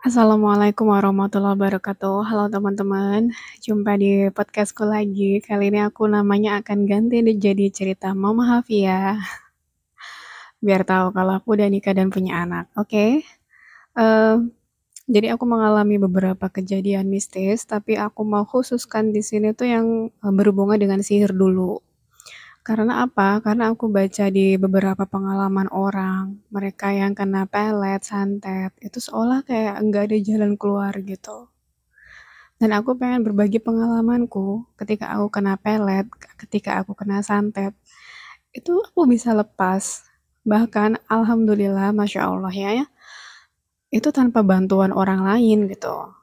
Assalamualaikum warahmatullahi wabarakatuh. Halo teman-teman, jumpa di podcastku lagi. Kali ini aku namanya akan ganti jadi cerita Mama Hafia. Biar tahu kalau aku udah nikah dan punya anak, oke? Okay? Uh, jadi aku mengalami beberapa kejadian mistis, tapi aku mau khususkan di sini tuh yang eh, berhubungan dengan sihir dulu. Karena apa? Karena aku baca di beberapa pengalaman orang, mereka yang kena pelet, santet, itu seolah kayak enggak ada jalan keluar gitu. Dan aku pengen berbagi pengalamanku ketika aku kena pelet, ketika aku kena santet. Itu aku bisa lepas. Bahkan alhamdulillah, masya Allah ya, ya itu tanpa bantuan orang lain gitu.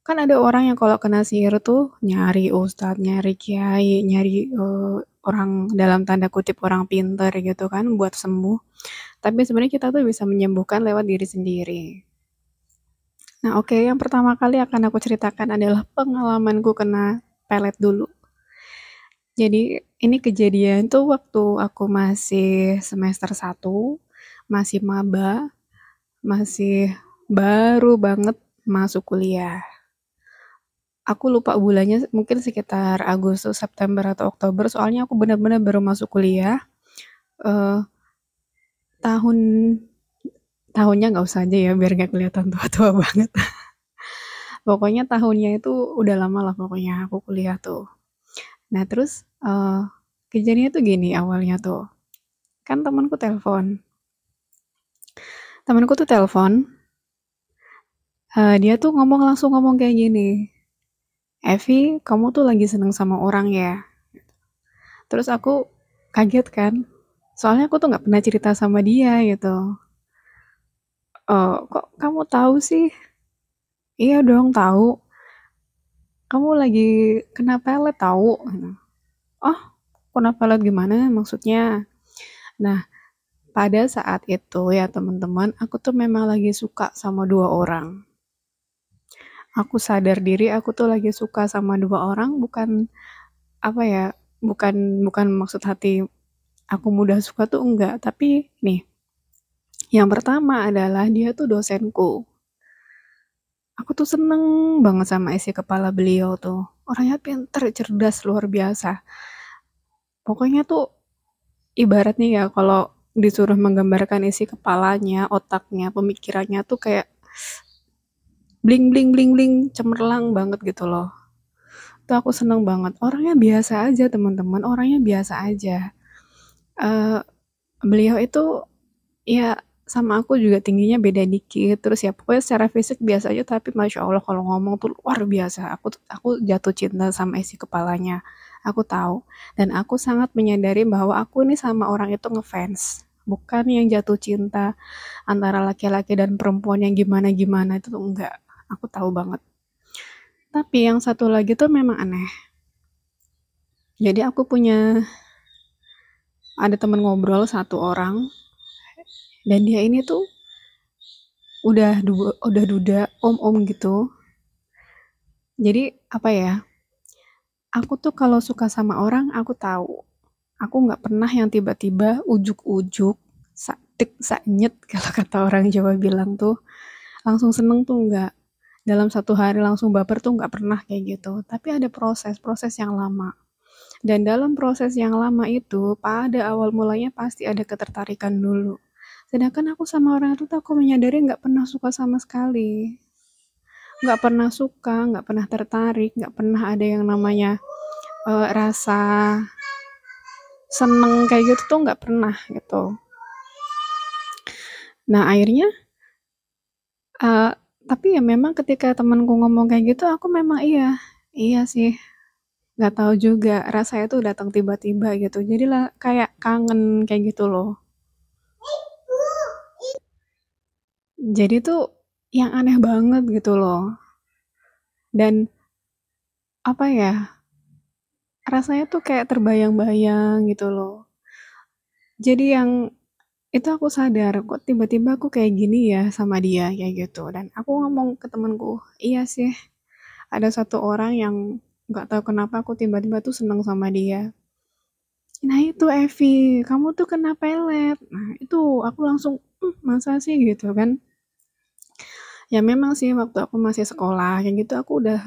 Kan ada orang yang kalau kena sihir tuh nyari ustadz, nyari kiai, nyari uh, orang dalam tanda kutip orang pinter gitu kan buat sembuh. Tapi sebenarnya kita tuh bisa menyembuhkan lewat diri sendiri. Nah oke, okay, yang pertama kali akan aku ceritakan adalah pengalamanku kena pelet dulu. Jadi ini kejadian tuh waktu aku masih semester 1, masih maba, masih baru banget masuk kuliah aku lupa bulannya mungkin sekitar Agustus, September atau Oktober. Soalnya aku benar-benar baru masuk kuliah. Uh, tahun tahunnya nggak usah aja ya biar nggak kelihatan tua-tua banget. Pokoknya tahunnya itu udah lama lah pokoknya aku kuliah tuh. Nah terus uh, kejadiannya tuh gini awalnya tuh. Kan temanku telepon. Temanku tuh telepon. Uh, dia tuh ngomong langsung ngomong kayak gini Evi, kamu tuh lagi seneng sama orang ya? Terus aku kaget kan, soalnya aku tuh nggak pernah cerita sama dia gitu. Oh, kok kamu tahu sih? Iya dong tahu. Kamu lagi kena pelet tahu? Oh, kena pelet gimana maksudnya? Nah, pada saat itu ya teman-teman, aku tuh memang lagi suka sama dua orang aku sadar diri aku tuh lagi suka sama dua orang bukan apa ya bukan bukan maksud hati aku mudah suka tuh enggak. Tapi nih yang pertama adalah dia tuh dosenku. Aku tuh seneng banget sama isi kepala beliau tuh. Orangnya pinter cerdas luar biasa. Pokoknya tuh ibaratnya ya kalau disuruh menggambarkan isi kepalanya otaknya pemikirannya tuh kayak bling bling bling bling cemerlang banget gitu loh. Itu aku seneng banget. Orangnya biasa aja teman-teman. Orangnya biasa aja. Uh, beliau itu ya sama aku juga tingginya beda dikit. Terus ya pokoknya secara fisik biasa aja tapi masya allah kalau ngomong tuh luar biasa. Aku aku jatuh cinta sama isi kepalanya. Aku tahu. Dan aku sangat menyadari bahwa aku ini sama orang itu ngefans. Bukan yang jatuh cinta antara laki-laki dan perempuan yang gimana gimana itu tuh enggak aku tahu banget. Tapi yang satu lagi tuh memang aneh. Jadi aku punya ada temen ngobrol satu orang dan dia ini tuh udah dua, udah duda om-om gitu. Jadi apa ya aku tuh kalau suka sama orang aku tahu. Aku nggak pernah yang tiba-tiba ujuk-ujuk sakit saknyet kalau kata orang Jawa bilang tuh. Langsung seneng tuh nggak dalam satu hari langsung baper tuh nggak pernah kayak gitu. Tapi ada proses proses yang lama. Dan dalam proses yang lama itu pada awal mulanya pasti ada ketertarikan dulu. Sedangkan aku sama orang itu aku menyadari nggak pernah suka sama sekali. Nggak pernah suka nggak pernah tertarik nggak pernah ada yang namanya uh, rasa seneng kayak gitu tuh nggak pernah gitu. Nah akhirnya uh, tapi ya memang ketika temanku ngomong kayak gitu aku memang iya iya sih. Nggak tahu juga rasanya tuh datang tiba-tiba gitu. Jadi lah kayak kangen kayak gitu loh. Jadi tuh yang aneh banget gitu loh. Dan apa ya rasanya tuh kayak terbayang-bayang gitu loh. Jadi yang itu aku sadar kok tiba-tiba aku kayak gini ya sama dia? Kayak gitu. Dan aku ngomong ke temenku iya sih ada satu orang yang nggak tahu kenapa aku tiba-tiba tuh seneng sama dia. Nah itu Evi kamu tuh kena pelet. Nah itu aku langsung hm, masa sih? Gitu kan. Ya memang sih waktu aku masih sekolah kayak gitu aku udah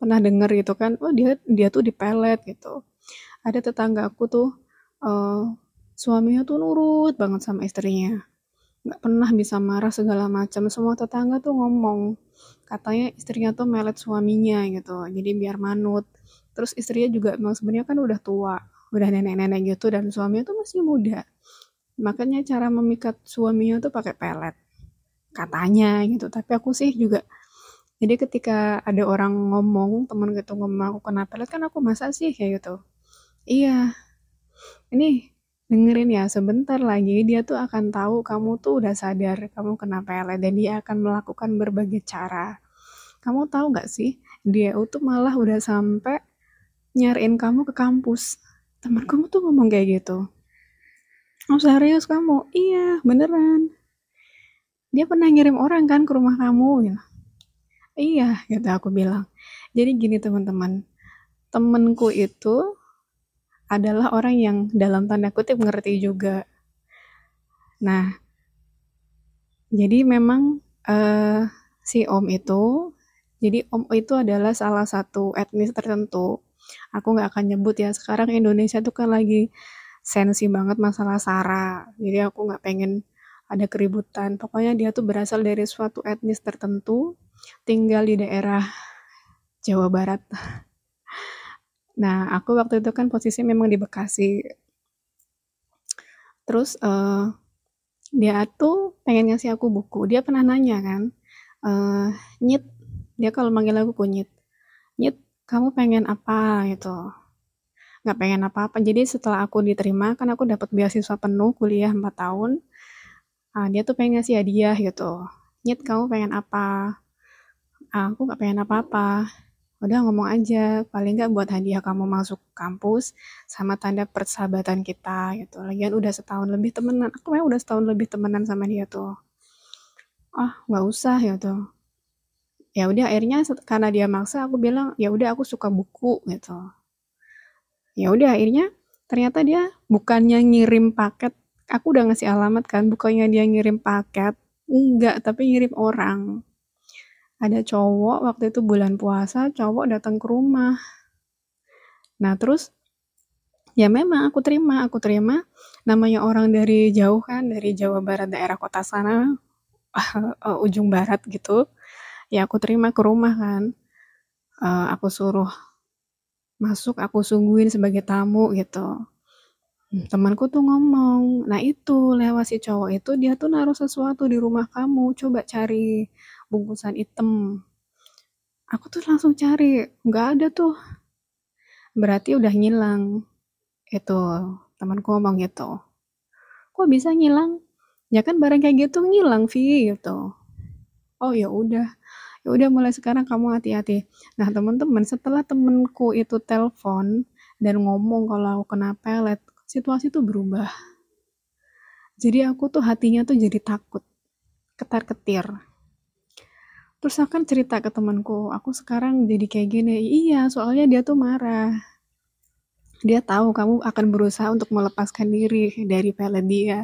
pernah denger gitu kan, oh dia dia tuh dipelet gitu. Ada tetangga aku tuh uh, suaminya tuh nurut banget sama istrinya. Nggak pernah bisa marah segala macam. Semua tetangga tuh ngomong katanya istrinya tuh melet suaminya gitu. Jadi biar manut. Terus istrinya juga emang sebenarnya kan udah tua, udah nenek-nenek gitu dan suaminya tuh masih muda. Makanya cara memikat suaminya tuh pakai pelet katanya gitu tapi aku sih juga jadi ketika ada orang ngomong temen gitu ngomong aku kena pelet kan aku masa sih kayak gitu iya ini dengerin ya sebentar lagi dia tuh akan tahu kamu tuh udah sadar kamu kena pelet dan dia akan melakukan berbagai cara. Kamu tahu nggak sih dia itu malah udah sampai nyariin kamu ke kampus. Teman kamu tuh ngomong kayak gitu. Oh serius kamu? Iya beneran. Dia pernah ngirim orang kan ke rumah kamu? Ya iya gitu aku bilang. Jadi gini teman-teman. Temenku itu adalah orang yang dalam tanda kutip ngerti juga nah jadi memang uh, si om itu jadi om itu adalah salah satu etnis tertentu aku nggak akan nyebut ya sekarang Indonesia tuh kan lagi sensi banget masalah sara jadi aku nggak pengen ada keributan. Pokoknya dia tuh berasal dari suatu etnis tertentu, tinggal di daerah Jawa Barat. Nah, aku waktu itu kan posisi memang di Bekasi. Terus uh, dia tuh pengen ngasih aku buku. Dia pernah nanya kan, uh, nyit. Dia kalau manggil aku kunyit. Nyit, kamu pengen apa gitu? Gak pengen apa-apa. Jadi setelah aku diterima, kan aku dapat beasiswa penuh kuliah 4 tahun ah, dia tuh pengen ngasih hadiah gitu nyet kamu pengen apa ah, aku gak pengen apa-apa udah ngomong aja paling gak buat hadiah kamu masuk kampus sama tanda persahabatan kita gitu. Lagian udah setahun lebih temenan. Aku memang udah setahun lebih temenan sama dia tuh. Ah nggak usah gitu. Ya udah akhirnya karena dia maksa aku bilang ya udah aku suka buku gitu. Ya udah akhirnya ternyata dia bukannya ngirim paket. Aku udah ngasih alamat kan bukannya dia ngirim paket. Enggak tapi ngirim orang ada cowok waktu itu bulan puasa cowok datang ke rumah. Nah terus ya memang aku terima aku terima. Namanya orang dari jauh kan dari Jawa Barat daerah kota sana uh, ujung barat gitu. Ya aku terima ke rumah kan. Uh, aku suruh masuk aku sungguhin sebagai tamu gitu Hmm, temanku tuh ngomong, "Nah itu, lewat si cowok itu dia tuh naruh sesuatu di rumah kamu, coba cari bungkusan item." Aku tuh langsung cari, nggak ada tuh. Berarti udah ngilang. Itu, temanku ngomong gitu. Kok bisa ngilang? Ya kan barang kayak gitu ngilang, Vi, gitu. Oh ya udah. Ya udah mulai sekarang kamu hati-hati. Nah, teman-teman, setelah temenku itu telepon dan ngomong kalau aku kena situasi tuh berubah. Jadi aku tuh hatinya tuh jadi takut, ketar-ketir. Terus aku kan cerita ke temanku, aku sekarang jadi kayak gini. Iya, soalnya dia tuh marah. Dia tahu kamu akan berusaha untuk melepaskan diri dari pelet dia.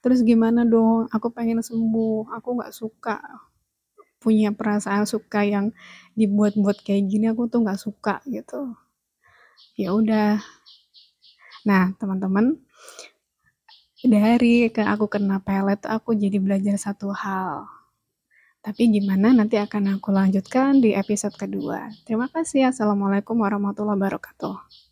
Terus gimana dong? Aku pengen sembuh. Aku nggak suka punya perasaan suka yang dibuat-buat kayak gini. Aku tuh nggak suka gitu. Ya udah, Nah, teman-teman, dari ke aku kena pelet, aku jadi belajar satu hal. Tapi gimana nanti akan aku lanjutkan di episode kedua. Terima kasih. Assalamualaikum warahmatullahi wabarakatuh.